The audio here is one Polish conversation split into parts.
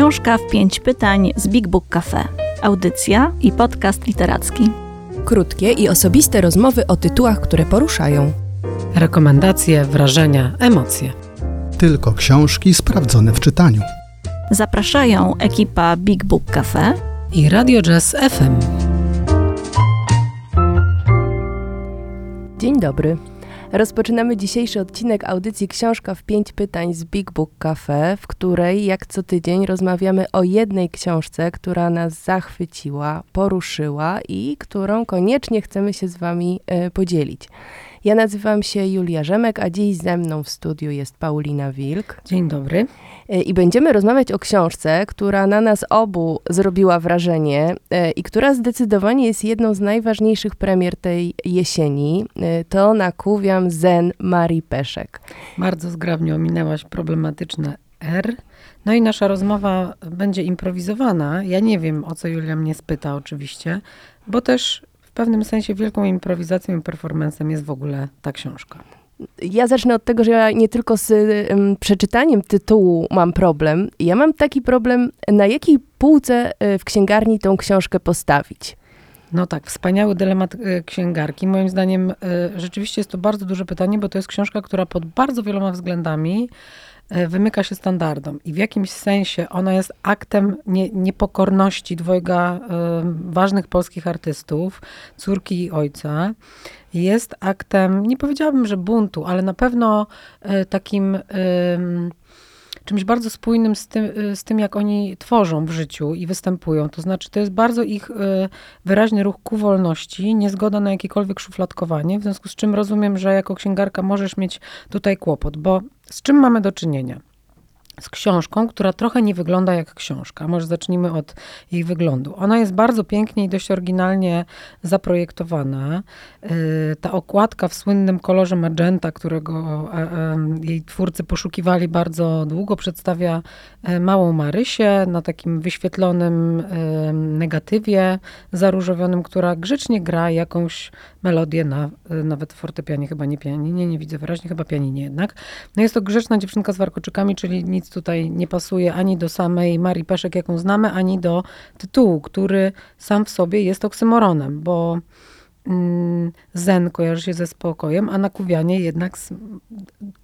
Książka w pięć pytań z Big Book Cafe. Audycja i podcast literacki. Krótkie i osobiste rozmowy o tytułach, które poruszają. Rekomendacje, wrażenia, emocje. Tylko książki sprawdzone w czytaniu. Zapraszają ekipa Big Book Cafe i Radio Jazz FM. Dzień dobry. Rozpoczynamy dzisiejszy odcinek audycji Książka w pięć pytań z Big Book Cafe, w której jak co tydzień rozmawiamy o jednej książce, która nas zachwyciła, poruszyła i którą koniecznie chcemy się z Wami y, podzielić. Ja nazywam się Julia Rzemek, a dziś ze mną w studiu jest Paulina Wilk. Dzień dobry. E, I będziemy rozmawiać o książce, która na nas obu zrobiła wrażenie e, i która zdecydowanie jest jedną z najważniejszych premier tej jesieni. E, to nakuwiam Zen Marii Peszek. Bardzo zgrabnie ominęłaś problematyczne R. No i nasza rozmowa będzie improwizowana. Ja nie wiem, o co Julia mnie spyta oczywiście, bo też w pewnym sensie wielką improwizacją i performancem jest w ogóle ta książka. Ja zacznę od tego, że ja nie tylko z um, przeczytaniem tytułu mam problem. Ja mam taki problem, na jakiej półce e, w księgarni tą książkę postawić. No tak, wspaniały dylemat e, księgarki. Moim zdaniem e, rzeczywiście jest to bardzo duże pytanie, bo to jest książka, która pod bardzo wieloma względami E, wymyka się standardom i w jakimś sensie ona jest aktem nie, niepokorności dwojga ważnych polskich artystów, córki i ojca. Jest aktem, nie powiedziałabym, że buntu, ale na pewno takim y, czymś bardzo spójnym z tym, z tym, jak oni tworzą w życiu i występują. To znaczy, to jest bardzo ich wyraźny ruch ku wolności, niezgoda na jakiekolwiek szufladkowanie, w związku z czym rozumiem, że jako księgarka możesz mieć tutaj kłopot, bo z czym mamy do czynienia? Z książką, która trochę nie wygląda jak książka. Może zacznijmy od jej wyglądu. Ona jest bardzo pięknie i dość oryginalnie zaprojektowana. Y, ta okładka w słynnym kolorze magenta, którego e, e, jej twórcy poszukiwali bardzo długo, przedstawia e, małą Marysię na takim wyświetlonym negatywie zaróżowionym, która grzecznie gra jakąś melodię na nawet fortepianie, chyba nie pianinie, nie widzę wyraźnie, chyba pianinie jednak. No jest to grzeczna dziewczynka z warkoczykami, czyli nic tutaj nie pasuje ani do samej Marii Peszek, jaką znamy, ani do tytułu, który sam w sobie jest oksymoronem, bo mm, zen kojarzy się ze spokojem, a nakuwianie jednak z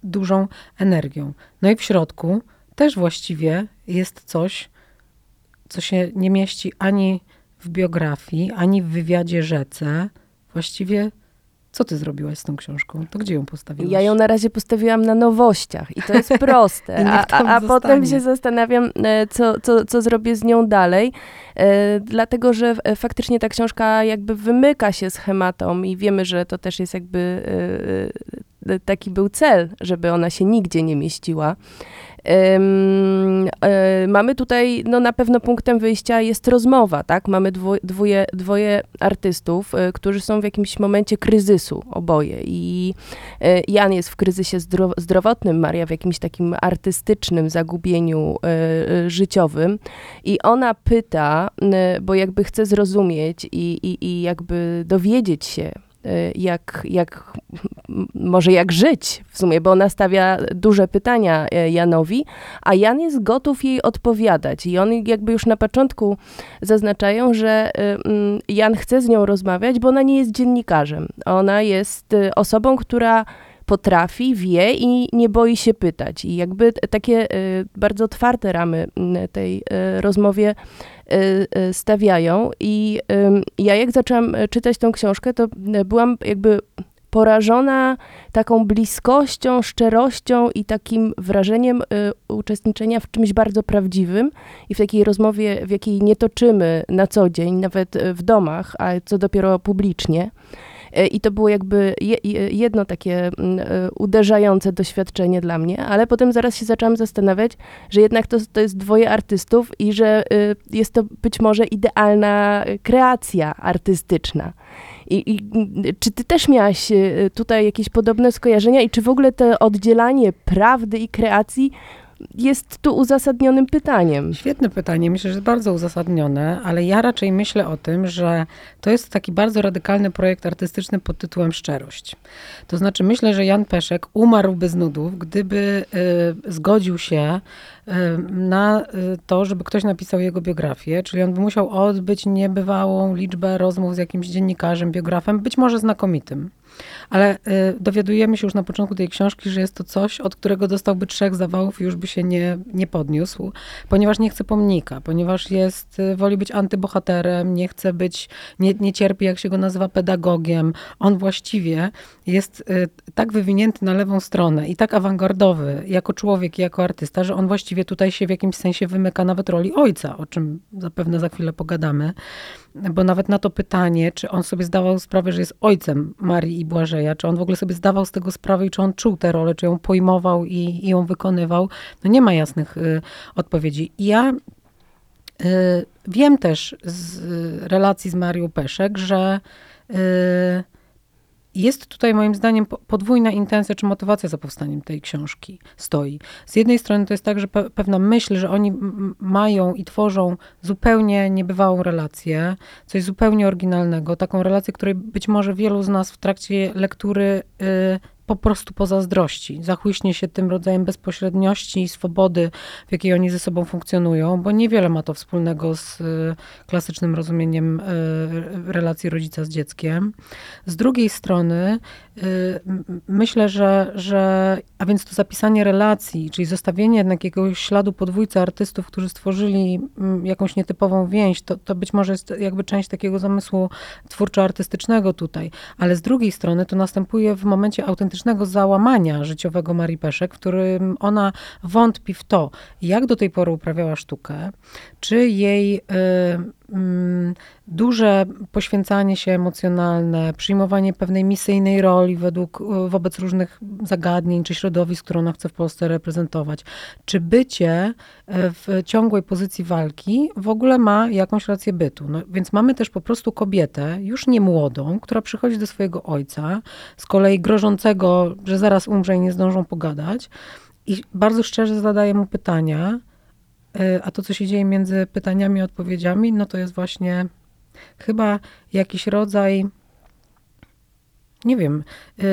dużą energią. No i w środku też właściwie jest coś, co się nie mieści ani w biografii, ani w wywiadzie rzece. Właściwie co ty zrobiłaś z tą książką? To gdzie ją postawiłaś? Ja ją na razie postawiłam na nowościach i to jest proste. a, a, a potem się zastanawiam, e, co, co, co zrobię z nią dalej, e, dlatego że faktycznie ta książka jakby wymyka się schematom i wiemy, że to też jest jakby e, e taki był cel, żeby ona się nigdzie nie mieściła. E, mamy tutaj, no na pewno punktem wyjścia jest rozmowa, tak? Mamy dwo, dwoje, dwoje artystów, e, którzy są w jakimś momencie kryzysu, oboje. I e, Jan jest w kryzysie zdrowotnym, Maria w jakimś takim artystycznym zagubieniu życiowym. I ona pyta, bo jakby chce zrozumieć i, i, i jakby dowiedzieć się, jak, jak, może jak żyć w sumie, bo ona stawia duże pytania y, Janowi, a Jan jest gotów jej odpowiadać. I oni jakby już na początku zaznaczają, że y, mm, Jan chce z nią rozmawiać, bo ona nie jest dziennikarzem. Ona jest osobą, która potrafi, wie i nie boi się pytać. I jakby takie bardzo otwarte ramy tej rozmowie Y, y, stawiają. I ja jak zaczęłam e, czytać tą książkę, to byłam jakby porażona taką bliskością, szczerością i takim wrażeniem y, uczestniczenia w czymś bardzo prawdziwym i w takiej rozmowie, w jakiej nie toczymy na co dzień, nawet w domach, a co dopiero publicznie. E, I to było jakby jedno takie mm, e, uderzające doświadczenie dla mnie, ale potem zaraz się zaczęłam zastanawiać, że jednak to, to jest dwoje artystów i że y, jest to być może idealna kreacja artystyczna. I, I, czy ty też miałaś tutaj jakieś podobne skojarzenia i czy w ogóle to oddzielanie prawdy i kreacji jest tu uzasadnionym pytaniem. Świetne pytanie, myślę, że jest bardzo uzasadnione, ale ja raczej myślę o tym, że to jest taki bardzo radykalny projekt artystyczny pod tytułem Szczerość. To znaczy, myślę, że Jan Peszek umarłby z nudów, gdyby y, zgodził się y, na y, to, żeby ktoś napisał jego biografię, czyli on by musiał odbyć niebywałą liczbę rozmów z jakimś dziennikarzem, biografem, być może znakomitym. Ale y, dowiadujemy się już na początku tej książki, że jest to coś, od którego dostałby trzech zawałów i już by się nie, nie podniósł, ponieważ nie chce pomnika, ponieważ jest, y, woli być antybohaterem, nie chce być, nie, nie cierpi, jak się go nazywa, pedagogiem. On właściwie jest y, tak wywinięty na lewą stronę i tak awangardowy jako człowiek i jako artysta, że on właściwie tutaj się w jakimś sensie wymyka nawet roli ojca, o czym zapewne za chwilę pogadamy bo nawet na to pytanie, czy on sobie zdawał sprawę, że jest ojcem Marii i Błażeja, czy on w ogóle sobie zdawał z tego sprawę i czy on czuł tę rolę, czy ją pojmował i, i ją wykonywał, no nie ma jasnych y, odpowiedzi. I ja y, wiem też z y, relacji z Marią Peszek, że y, jest tutaj moim zdaniem podwójna intencja czy motywacja za powstaniem tej książki stoi. Z jednej strony to jest tak, że pe pewna myśl, że oni mają i tworzą zupełnie niebywałą relację, coś zupełnie oryginalnego, taką relację, której być może wielu z nas w trakcie lektury y, po prostu pozazdrości, zachłyśnie się tym rodzajem bezpośredniości i swobody, w jakiej oni ze sobą funkcjonują, bo niewiele ma to wspólnego z y, klasycznym rozumieniem y, relacji rodzica z dzieckiem. Z drugiej strony myślę, że, że, a więc to zapisanie relacji, czyli zostawienie jednak jakiegoś śladu podwójcy artystów, którzy stworzyli jakąś nietypową więź, to, to być może jest jakby część takiego zamysłu twórczo-artystycznego tutaj, ale z drugiej strony to następuje w momencie autentycznego załamania życiowego Marii Peszek, w którym ona wątpi w to, jak do tej pory uprawiała sztukę, czy jej y, y, duże poświęcanie się emocjonalne, przyjmowanie pewnej misyjnej roli według, y, wobec różnych zagadnień czy środowisk, które ona chce w Polsce reprezentować, czy bycie y, w ciągłej pozycji walki w ogóle ma jakąś rację bytu. No, więc mamy też po prostu kobietę, już nie młodą, która przychodzi do swojego ojca, z kolei grożącego, że zaraz umrze i nie zdążą pogadać, i bardzo szczerze zadaje mu pytania, E, a to, co się dzieje między pytaniami a odpowiedziami, no to jest właśnie chyba jakiś rodzaj, nie wiem, e,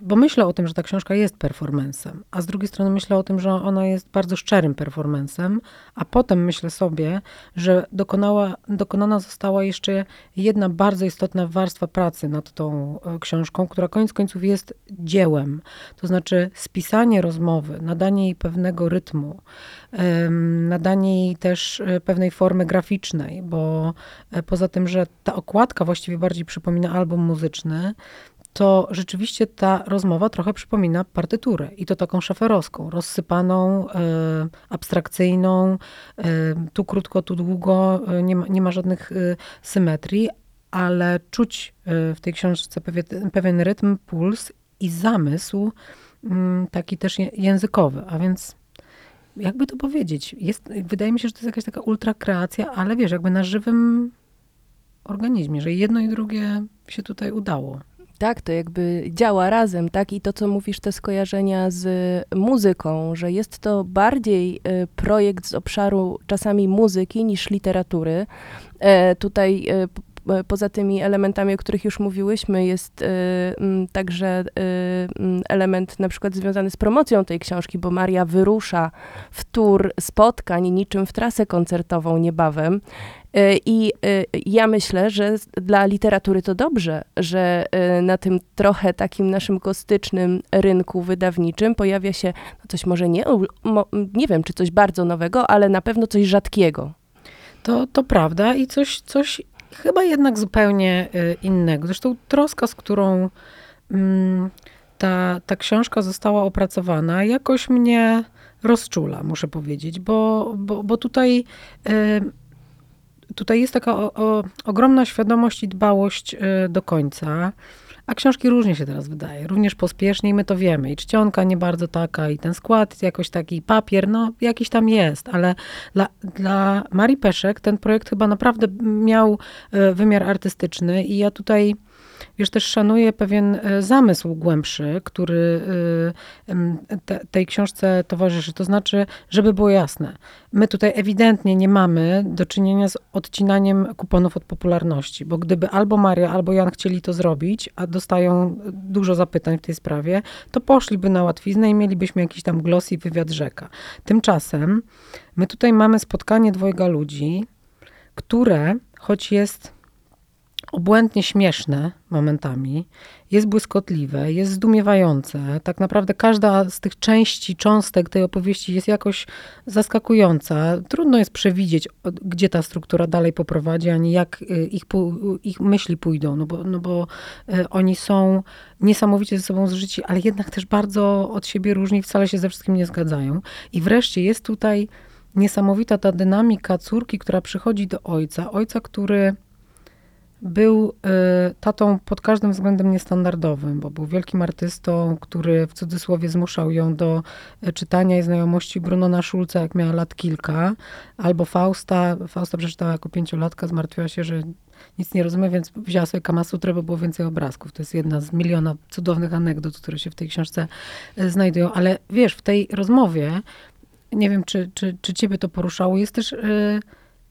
bo myślę o tym, że ta książka jest performancem, a z drugiej strony myślę o tym, że ona jest bardzo szczerym performancem, a potem myślę sobie, że dokonała, dokonana została jeszcze jedna bardzo istotna warstwa pracy nad tą e, książką, która koniec końców jest dziełem. To znaczy spisanie rozmowy, nadanie jej pewnego rytmu, nadanie jej też e, pewnej formy graficznej, bo e, poza tym, że ta okładka właściwie bardziej przypomina album muzyczny, to rzeczywiście ta rozmowa trochę przypomina partyturę i to taką szaferowską, rozsypaną, e, abstrakcyjną, e, tu krótko, tu długo, e, nie ma, nie ma żadnych symetrii, ale czuć w tej książce pewien, pewien rytm, puls i zamysł mm, taki też językowy, a więc jakby to powiedzieć, jest, wydaje mi się, że to jest jakaś taka ultrakreacja, ale wiesz, jakby na żywym organizmie, że jedno i drugie się tutaj udało. Tak, to jakby działa razem, tak? I to, co mówisz, te skojarzenia z muzyką, że jest to bardziej y, projekt z obszaru czasami muzyki niż literatury. E, tutaj y, poza tymi elementami, o których już mówiłyśmy, jest y, także y, element na przykład związany z promocją tej książki, bo Maria wyrusza w tur spotkań niczym w trasę koncertową niebawem. Y, I ja myślę, że dla literatury to dobrze, że na tym trochę takim naszym kostycznym rynku wydawniczym pojawia się no coś może nie, nie wiem, czy coś bardzo nowego, ale na pewno coś rzadkiego. To, to prawda i coś, coś chyba jednak zupełnie innego. Zresztą troska, z którą mm, ta, ta książka została opracowana, jakoś mnie rozczula, muszę powiedzieć, bo, bo, bo tutaj, tutaj jest taka o, o, ogromna świadomość i dbałość y, do końca. A książki różnie się teraz wydaje, również pospiesznie i my to wiemy. I czcionka nie bardzo taka, i ten skład jakoś taki, papier, no jakiś tam jest, ale dla, dla Marii Peszek ten projekt chyba naprawdę miał e, wymiar artystyczny i ja tutaj wiesz, też szanuję pewien e, zamysł głębszy, który e, te, tej książce towarzyszy. To znaczy, żeby było jasne, my tutaj ewidentnie nie mamy do czynienia z odcinaniem kuponów od popularności, bo gdyby albo Maria, albo Jan chcieli to zrobić, a dostają dużo zapytań w tej sprawie, to poszliby na łatwiznę i mielibyśmy jakiś tam glossy wywiad rzeka. Tymczasem my tutaj mamy spotkanie dwojga ludzi, które, choć jest obłędnie śmieszne momentami, jest błyskotliwe, jest zdumiewające. Tak naprawdę każda z tych części, cząstek tej opowieści jest jakoś zaskakująca. Trudno jest przewidzieć, gdzie ta struktura dalej poprowadzi, ani jak y, ich, ich myśli pójdą, no bo, no bo y, oni są niesamowicie ze sobą zżyci, ale jednak też bardzo od siebie różni, wcale się ze wszystkim nie zgadzają. I wreszcie jest tutaj niesamowita ta dynamika córki, która przychodzi do ojca, ojca, który był y, tatą pod każdym względem niestandardowym, bo był wielkim artystą, który w cudzysłowie zmuszał ją do y, czytania i znajomości Brunona Schulza, jak miała lat kilka, albo Fausta. Fausta przeczytała jako pięciolatka, zmartwiła się, że nic nie rozumie, więc wzięła sobie Kamasutrę, bo było więcej obrazków. To jest jedna z miliona cudownych anegdot, które się w tej książce y, znajdują. Ale wiesz, w tej rozmowie, nie wiem, czy, czy, czy ciebie to poruszało, jest też... Y,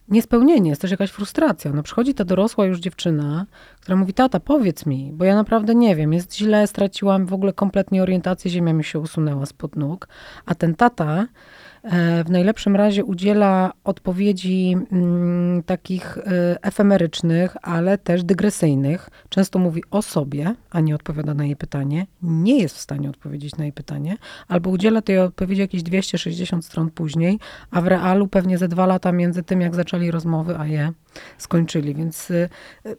niespełnienie, jest też jakaś frustracja. No przychodzi ta dorosła już dziewczyna, która mówi, tata, powiedz mi, bo ja naprawdę nie wiem, jest źle, straciłam w ogóle kompletnie orientację, ziemia mi się usunęła spod nóg. A ten tata w najlepszym razie udziela odpowiedzi mm, takich e, efemerycznych, ale też dygresyjnych. Często mówi o sobie, a nie odpowiada na jej pytanie. Nie jest w stanie odpowiedzieć na jej pytanie, albo udziela tej odpowiedzi jakieś 260 stron później, a w realu pewnie ze dwa lata między tym, jak zaczęli rozmowy, a je skończyli. Więc y, y,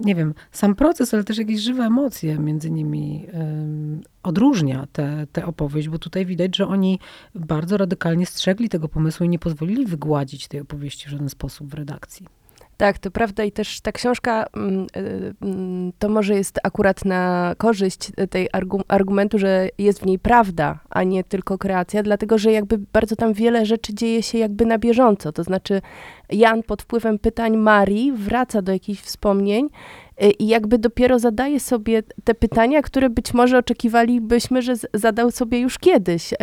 nie wiem, sam proces, ale też jakieś żywe emocje między nimi odróżnia tę te, opowieść, bo tutaj widać, że oni bardzo radykalnie strzegli tego pomysłu i nie pozwolili wygładzić tej opowieści w żaden sposób w redakcji. Tak, to prawda i też ta książka mm, y, mm, to może jest akurat na korzyść tej argu- argumentu, że jest w niej prawda, a nie tylko kreacja, dlatego że jakby bardzo tam wiele rzeczy dzieje się jakby na bieżąco. To znaczy Jan pod wpływem pytań Marii wraca do jakichś wspomnień y, i jakby dopiero zadaje sobie te pytania, które być może oczekiwalibyśmy, że zadał sobie już kiedyś. Y,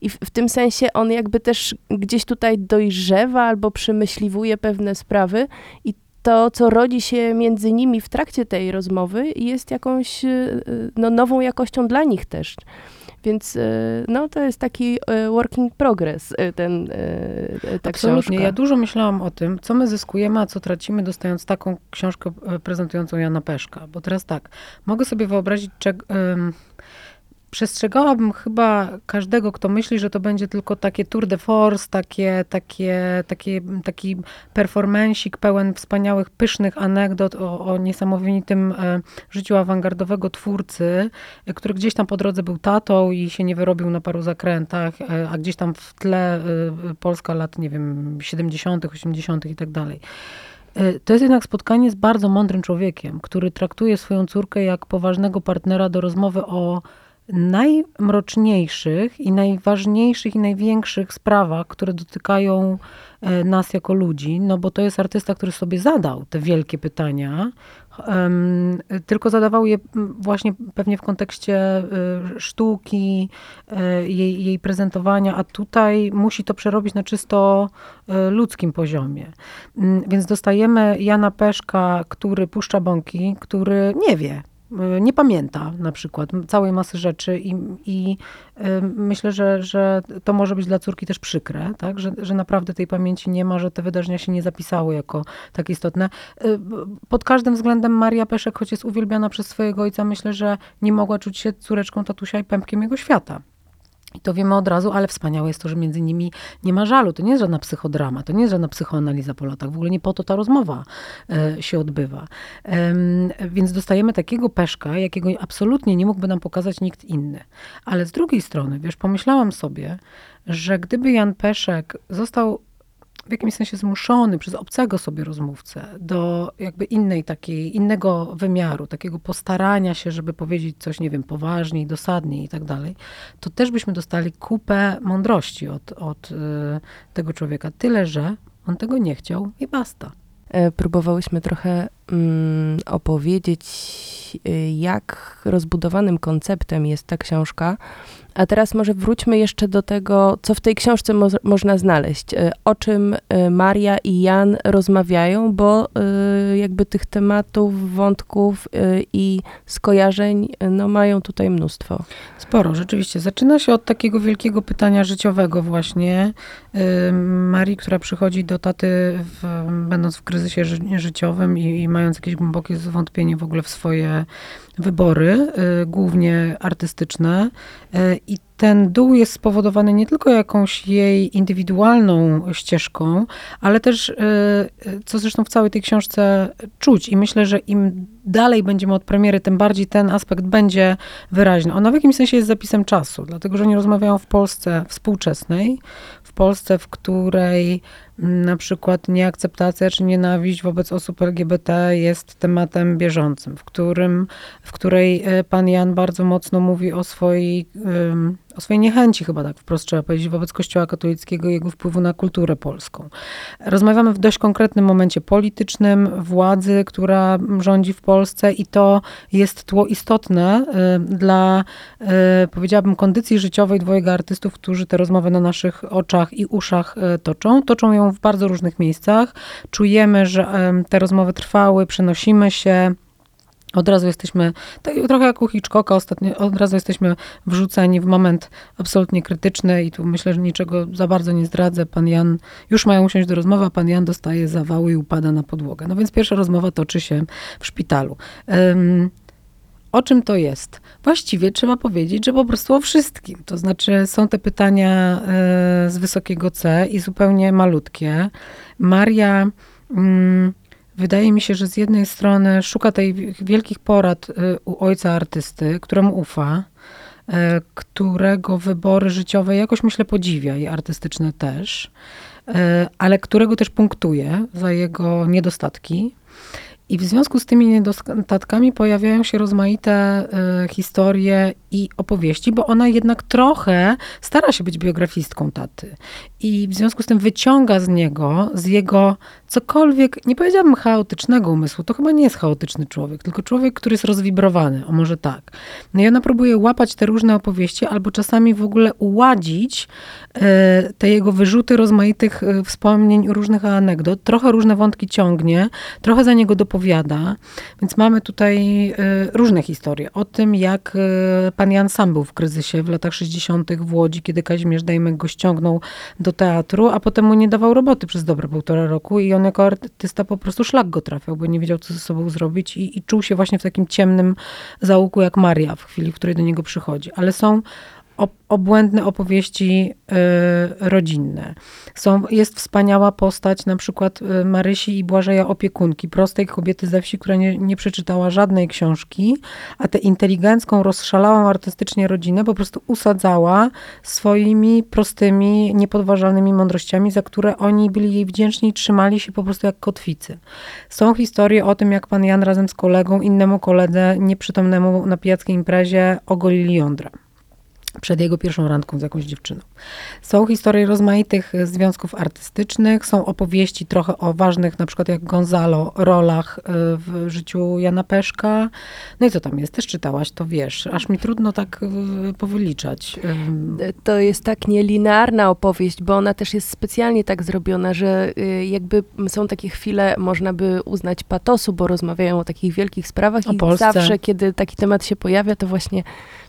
I w, w tym sensie on jakby też gdzieś tutaj dojrzewa albo przemyśliwuje pewne sprawy i to, co rodzi się między nimi w trakcie tej rozmowy, jest jakąś y, y, no, nową jakością dla nich też. Więc y, no, to jest taki y, working progress, y, ten, ta Absolutnie. książka. Ja dużo myślałam o tym, co my zyskujemy, a co tracimy, dostając taką książkę e, prezentującą Jana Peszka. Bo teraz tak, mogę sobie wyobrazić, czeg, ym, przestrzegałabym chyba każdego, kto myśli, że to będzie tylko takie tour de force, takie, takie, takie, taki performancik pełen wspaniałych, pysznych anegdot o, o niesamowitym e, życiu awangardowego twórcy, e, który gdzieś tam po drodze był tatą i się nie wyrobił na paru zakrętach, e, a gdzieś tam w tle Polska lat, nie wiem, 70., 80. i tak dalej. To jest jednak spotkanie z bardzo mądrym człowiekiem, który traktuje swoją córkę jak poważnego partnera do rozmowy o najmroczniejszych i najważniejszych i największych sprawach, które dotykają e, nas jako ludzi, no bo to jest artysta, który sobie zadał te wielkie pytania, tylko zadawał je właśnie pewnie w kontekście e, sztuki, e, jej, jej prezentowania, a tutaj musi to przerobić na czysto ludzkim poziomie. Więc dostajemy Jana Peszka, który puszcza bąki, który nie wie, nie pamięta na przykład całej masy rzeczy i, i y, myślę, że, że to może być dla córki też przykre, tak? że, że naprawdę tej pamięci nie ma, że te wydarzenia się nie zapisały jako tak istotne. Y, Pod każdym względem Maria Peszek, choć jest uwielbiana przez swojego ojca, myślę, że nie mogła czuć się córeczką tatusia i pępkiem jego świata. I to wiemy od razu, ale wspaniałe jest to, że między nimi nie ma żalu. To nie jest żadna psychodrama, to nie jest żadna psychoanaliza po latach. W ogóle nie po to ta rozmowa e, się odbywa. Em, więc dostajemy takiego peszka, jakiego absolutnie nie mógłby nam pokazać nikt inny. Ale z drugiej strony, wiesz, pomyślałam sobie, że gdyby Jan Peszek został w jakimś sensie zmuszony przez obcego sobie rozmówcę do jakby innej takiej, innego wymiaru, takiego postarania się, żeby powiedzieć coś, nie wiem, poważniej, dosadniej i tak dalej, to też byśmy dostali kupę mądrości od, od y, tego człowieka. Tyle, że on tego nie chciał i basta. E, próbowałyśmy trochę mm, opowiedzieć, y, jak rozbudowanym konceptem jest ta książka. A teraz może wróćmy jeszcze do tego, co w tej książce mo można znaleźć. E, o czym e, Maria i Jan rozmawiają, bo y, jakby tych tematów, wątków i skojarzeń no, mają tutaj mnóstwo. Sporo, rzeczywiście. Zaczyna się od takiego wielkiego pytania życiowego właśnie. Marii, która przychodzi do taty, w, będąc w kryzysie ży życiowym i, i, mając jakieś głębokie zwątpienie w ogóle w swoje wybory, y, głównie artystyczne. Y, I ten dół jest spowodowany nie tylko jakąś jej indywidualną ścieżką, ale też, y, co zresztą w całej tej książce czuć. I myślę, że im dalej będziemy od premiery, tym bardziej ten aspekt będzie wyraźny. Ona w jakimś sensie jest zapisem czasu, dlatego że oni rozmawiają w Polsce współczesnej, w Polsce, w której na przykład nieakceptacja czy nienawiść wobec osób LGBT jest tematem bieżącym, w, którym, w której e, pan Jan bardzo mocno mówi o swojej, o swojej niechęci, chyba tak wprost trzeba powiedzieć, wobec Kościoła katolickiego i jego wpływu na kulturę polską. Rozmawiamy w dość konkretnym momencie politycznym, władzy, która rządzi w Polsce i to jest tło istotne e, dla, e, powiedziałabym, kondycji życiowej dwojga artystów, którzy te rozmowy na naszych oczach i uszach toczą. Toczą ją w bardzo różnych miejscach. Czujemy, że te rozmowy trwały, przenosimy się. Od razu jesteśmy, tak, trochę jak u Hitchcocka ostatnio, od razu jesteśmy wrzuceni w moment absolutnie krytyczny i tu myślę, że niczego za bardzo nie zdradzę. Pan Jan, już mają usiąść do rozmowy, a pan Jan dostaje zawały i upada na podłogę. No więc pierwsza rozmowa toczy się w szpitalu. Um, o czym to jest? Właściwie trzeba powiedzieć, że po prostu o wszystkim. To znaczy są te pytania e, z wysokiego C i zupełnie malutkie. Maria mm, wydaje mi się, że z jednej strony szuka tej wielkich porad e, u ojca artysty, któremu ufa, e, którego wybory życiowe jakoś myślę podziwia i artystyczne też, ale którego też punktuje za jego niedostatki. I w związku z tymi niedostatkami pojawiają się rozmaite y, historie i opowieści, bo ona jednak trochę stara się być biografistką taty. I w związku z tym wyciąga z niego, z jego cokolwiek, nie powiedziałabym chaotycznego umysłu, to chyba nie jest chaotyczny człowiek, tylko człowiek, który jest rozwibrowany, o może tak. No i ona próbuje łapać te różne opowieści, albo czasami w ogóle uładzić y, te jego wyrzuty rozmaitych y, wspomnień, różnych anegdot, trochę różne wątki ciągnie, trochę za niego dopowiada, więc mamy tutaj y, różne historie o tym, jak pan Jan sam był w kryzysie w latach 60. w Łodzi, kiedy Kazimierz Dejmek go ściągnął do teatru, a potem mu nie dawał roboty przez dobre półtora roku i on jako artysta po prostu szlak go trafiał, bo nie wiedział, co ze sobą zrobić i, i czuł się właśnie w takim ciemnym załuku jak Maria w chwili, w której do niego przychodzi. Ale są obłędne opowieści y, rodzinne. Są, jest wspaniała postać na przykład y, Marysi i Błażeja opiekunki, prostej kobiety ze wsi, która nie, nie przeczytała żadnej książki, a tę inteligencką, rozszalałą artystycznie rodzinę po prostu usadzała swoimi prostymi, niepodważalnymi mądrościami, za które oni byli jej wdzięczni i trzymali się po prostu jak kotwicy. Są historie o tym, jak pan Jan razem z kolegą, innemu koledze, nieprzytomnemu na pijackiej imprezie, ogolili jądra przed jego pierwszą randką z jakąś dziewczyną. Są historie rozmaitych związków artystycznych, są opowieści trochę o ważnych, na przykład jak Gonzalo, rolach y, w życiu Jana Peszka. No i co tam jest? Też czytałaś, to wiesz. Aż mi trudno tak y, powyliczać. To jest tak nielinearna opowieść, bo ona też jest specjalnie tak zrobiona, że jakby są takie chwile, można by uznać patosu, bo rozmawiają o takich wielkich sprawach o i Polsce. zawsze, kiedy taki temat się pojawia, to właśnie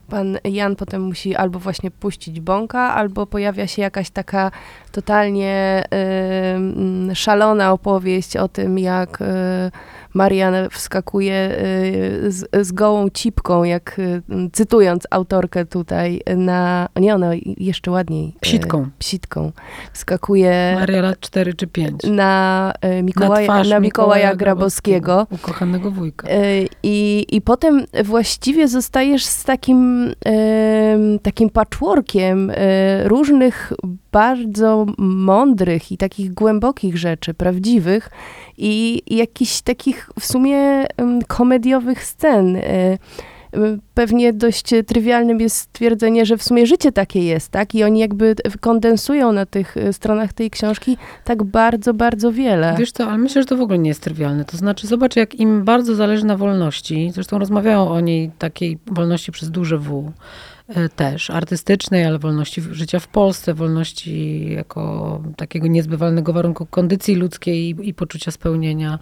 pan Jan potem musi albo właśnie puścić bąka, albo pojawia się jakaś taka totalnie y, szalona opowieść o tym, jak y, Marian wskakuje y, z, z, gołą cipką, jak y, cytując autorkę tutaj na, nie ona, jeszcze ładniej. Y, psitką. Psitką. Wskakuje. Maria lat 4 czy 5. Na Mikołaja, na, na Mikołaja Grabowskiego. Ukochanego wujka. I, I potem właściwie zostajesz z takim, takim patchworkiem różnych bardzo mądrych i takich głębokich rzeczy, prawdziwych i, jakichś takich w sumie um, komediowych scen. Y, pewnie dość trywialnym jest stwierdzenie, że w sumie życie takie jest, tak? I oni jakby kondensują na tych y, stronach tej książki tak bardzo, bardzo wiele. Wiesz co, ale myślę, że to w ogóle nie jest trywialne. To znaczy, zobacz, jak im bardzo zależy na wolności, zresztą rozmawiają o niej, takiej wolności przez duże W, e, też artystycznej, ale wolności życia w Polsce, wolności jako takiego niezbywalnego warunku kondycji ludzkiej i, i poczucia spełnienia.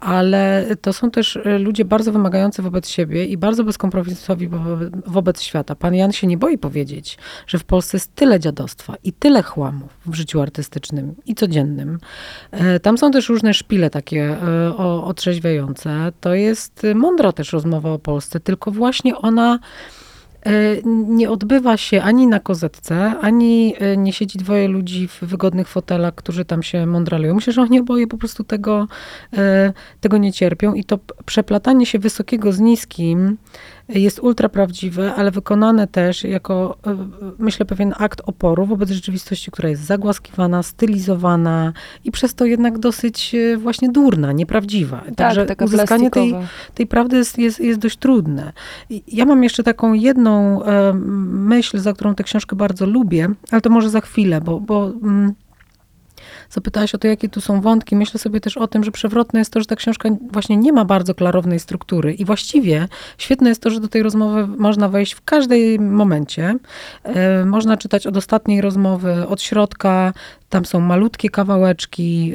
Ale to są też e, ludzie bardzo wymagający wobec siebie i bardzo bezkompromisowi wobec, wobec świata. Pan Jan się nie boi powiedzieć, że w Polsce jest tyle dziadostwa i tyle chłamów w życiu artystycznym i codziennym. E, Tam są też różne szpile takie e, otrzeźwiające. To jest mądra też rozmowa o Polsce, tylko właśnie ona e, nie odbywa się ani na kozetce, ani e, nie siedzi dwoje ludzi w wygodnych fotelach, którzy tam się mądralują. Myślę, że oni oboje po prostu tego, e, tego nie cierpią i to przeplatanie się wysokiego z niskim jest ultra prawdziwe, ale wykonane też jako, e, myślę, pewien akt oporu wobec rzeczywistości, która jest zagłaskiwana, stylizowana i przez to jednak dosyć e, właśnie durna, nieprawdziwa. Także tak, taka uzyskanie tej, tej prawdy jest, jest, jest dość trudne. Ja mam jeszcze taką jedną e, myśl, za którą tę książkę bardzo lubię, ale to może za chwilę, bo, bo mm, zapytałaś o to, jakie tu są wątki. Myślę sobie też o tym, że przewrotne jest to, że ta książka właśnie nie ma bardzo klarownej struktury i właściwie świetne jest to, że do tej rozmowy można wejść w każdym momencie. E, Można czytać od ostatniej rozmowy, od środka, tam są malutkie kawałeczki,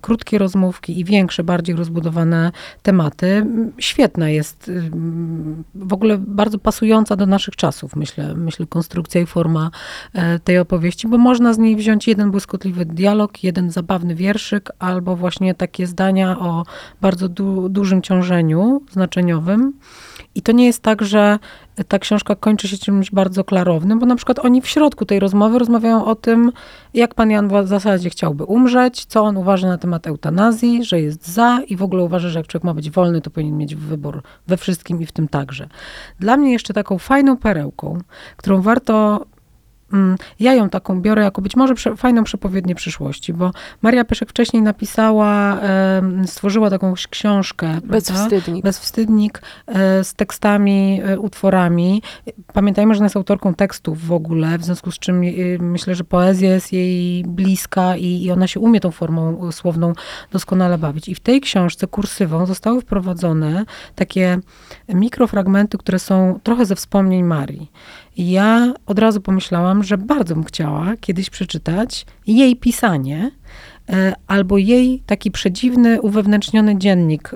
krótkie rozmówki i większe, bardziej rozbudowane tematy. Świetna jest, w ogóle bardzo pasująca do naszych czasów, myślę, myślę konstrukcja i forma e, tej opowieści, bo można z niej wziąć jeden błyskotliwy dialog, jeden zabawny wierszyk, albo właśnie takie zdania o bardzo du- dużym ciążeniu znaczeniowym. I to nie jest tak, że ta książka kończy się czymś bardzo klarownym, bo na przykład oni w środku tej rozmowy rozmawiają o tym, jak pan Jan w zasadzie chciałby umrzeć, co on uważa na temat eutanazji, że jest za i w ogóle uważa, że jak człowiek ma być wolny, to powinien mieć wybór we wszystkim i w tym także. Dla mnie jeszcze taką fajną perełką, którą warto Ja ją taką biorę jako być może prze, fajną przepowiednię przyszłości, bo Maria Pyszek wcześniej napisała, stworzyła taką książkę. prawda? Bezwstydnik. Bezwstydnik e, z tekstami, e, utworami. Pamiętajmy, że ona jest autorką tekstów w ogóle, w związku z czym e, myślę, że poezja jest jej bliska i, i ona się umie tą formą słowną doskonale bawić. I w tej książce kursywą zostały wprowadzone takie mikrofragmenty, które są trochę ze wspomnień Marii. Ja od razu pomyślałam, że bardzo bym chciała kiedyś przeczytać jej pisanie, e, albo jej taki przedziwny, uwewnętrzniony dziennik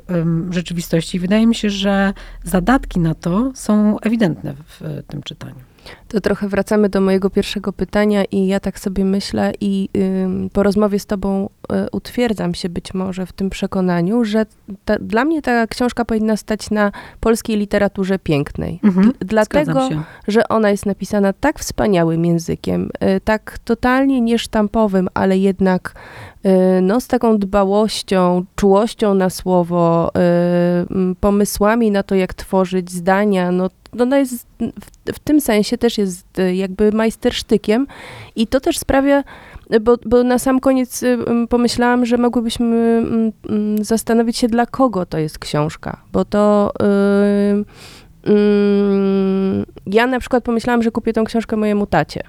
rzeczywistości. Wydaje mi się, że zadatki na to są ewidentne w tym czytaniu. To trochę wracamy do mojego pierwszego pytania i ja tak sobie myślę i ym, po rozmowie z tobą y, utwierdzam się być może w tym przekonaniu, że ta, dla mnie ta książka powinna stać na polskiej literaturze pięknej. Mhm, Dlatego, że ona jest napisana tak wspaniałym językiem, y, tak totalnie niesztampowym, ale jednak y, no, z taką dbałością, czułością na słowo, y, pomysłami na to, jak tworzyć zdania. No, ona jest w, w tym sensie też jest y, jakby majstersztykiem i to też sprawia, bo, bo na sam koniec y, pomyślałam, że mogłybyśmy zastanowić się, dla kogo to jest książka, bo to y, mm, ja na przykład pomyślałam, że kupię tą książkę mojemu tacie.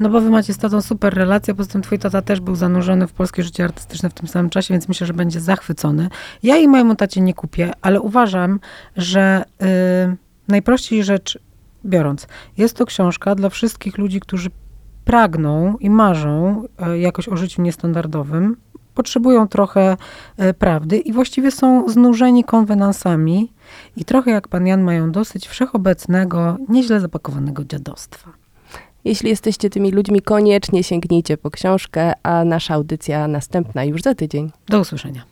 No bo wy macie z tatą super relację, poza tym twój tata też był zanurzony w polskie życie artystyczne w tym samym czasie, więc myślę, że będzie zachwycony. Ja i mojemu tacie nie kupię, ale uważam, że y, najprościej rzecz biorąc, jest to książka dla wszystkich ludzi, którzy pragną i marzą y, jakoś o życiu niestandardowym, potrzebują trochę y, prawdy i właściwie są znużeni konwenansami i trochę jak pan Jan mają dosyć wszechobecnego, nieźle zapakowanego dziadostwa. Jeśli jesteście tymi ludźmi, koniecznie sięgnijcie po książkę, a nasza audycja następna już za tydzień. Do usłyszenia.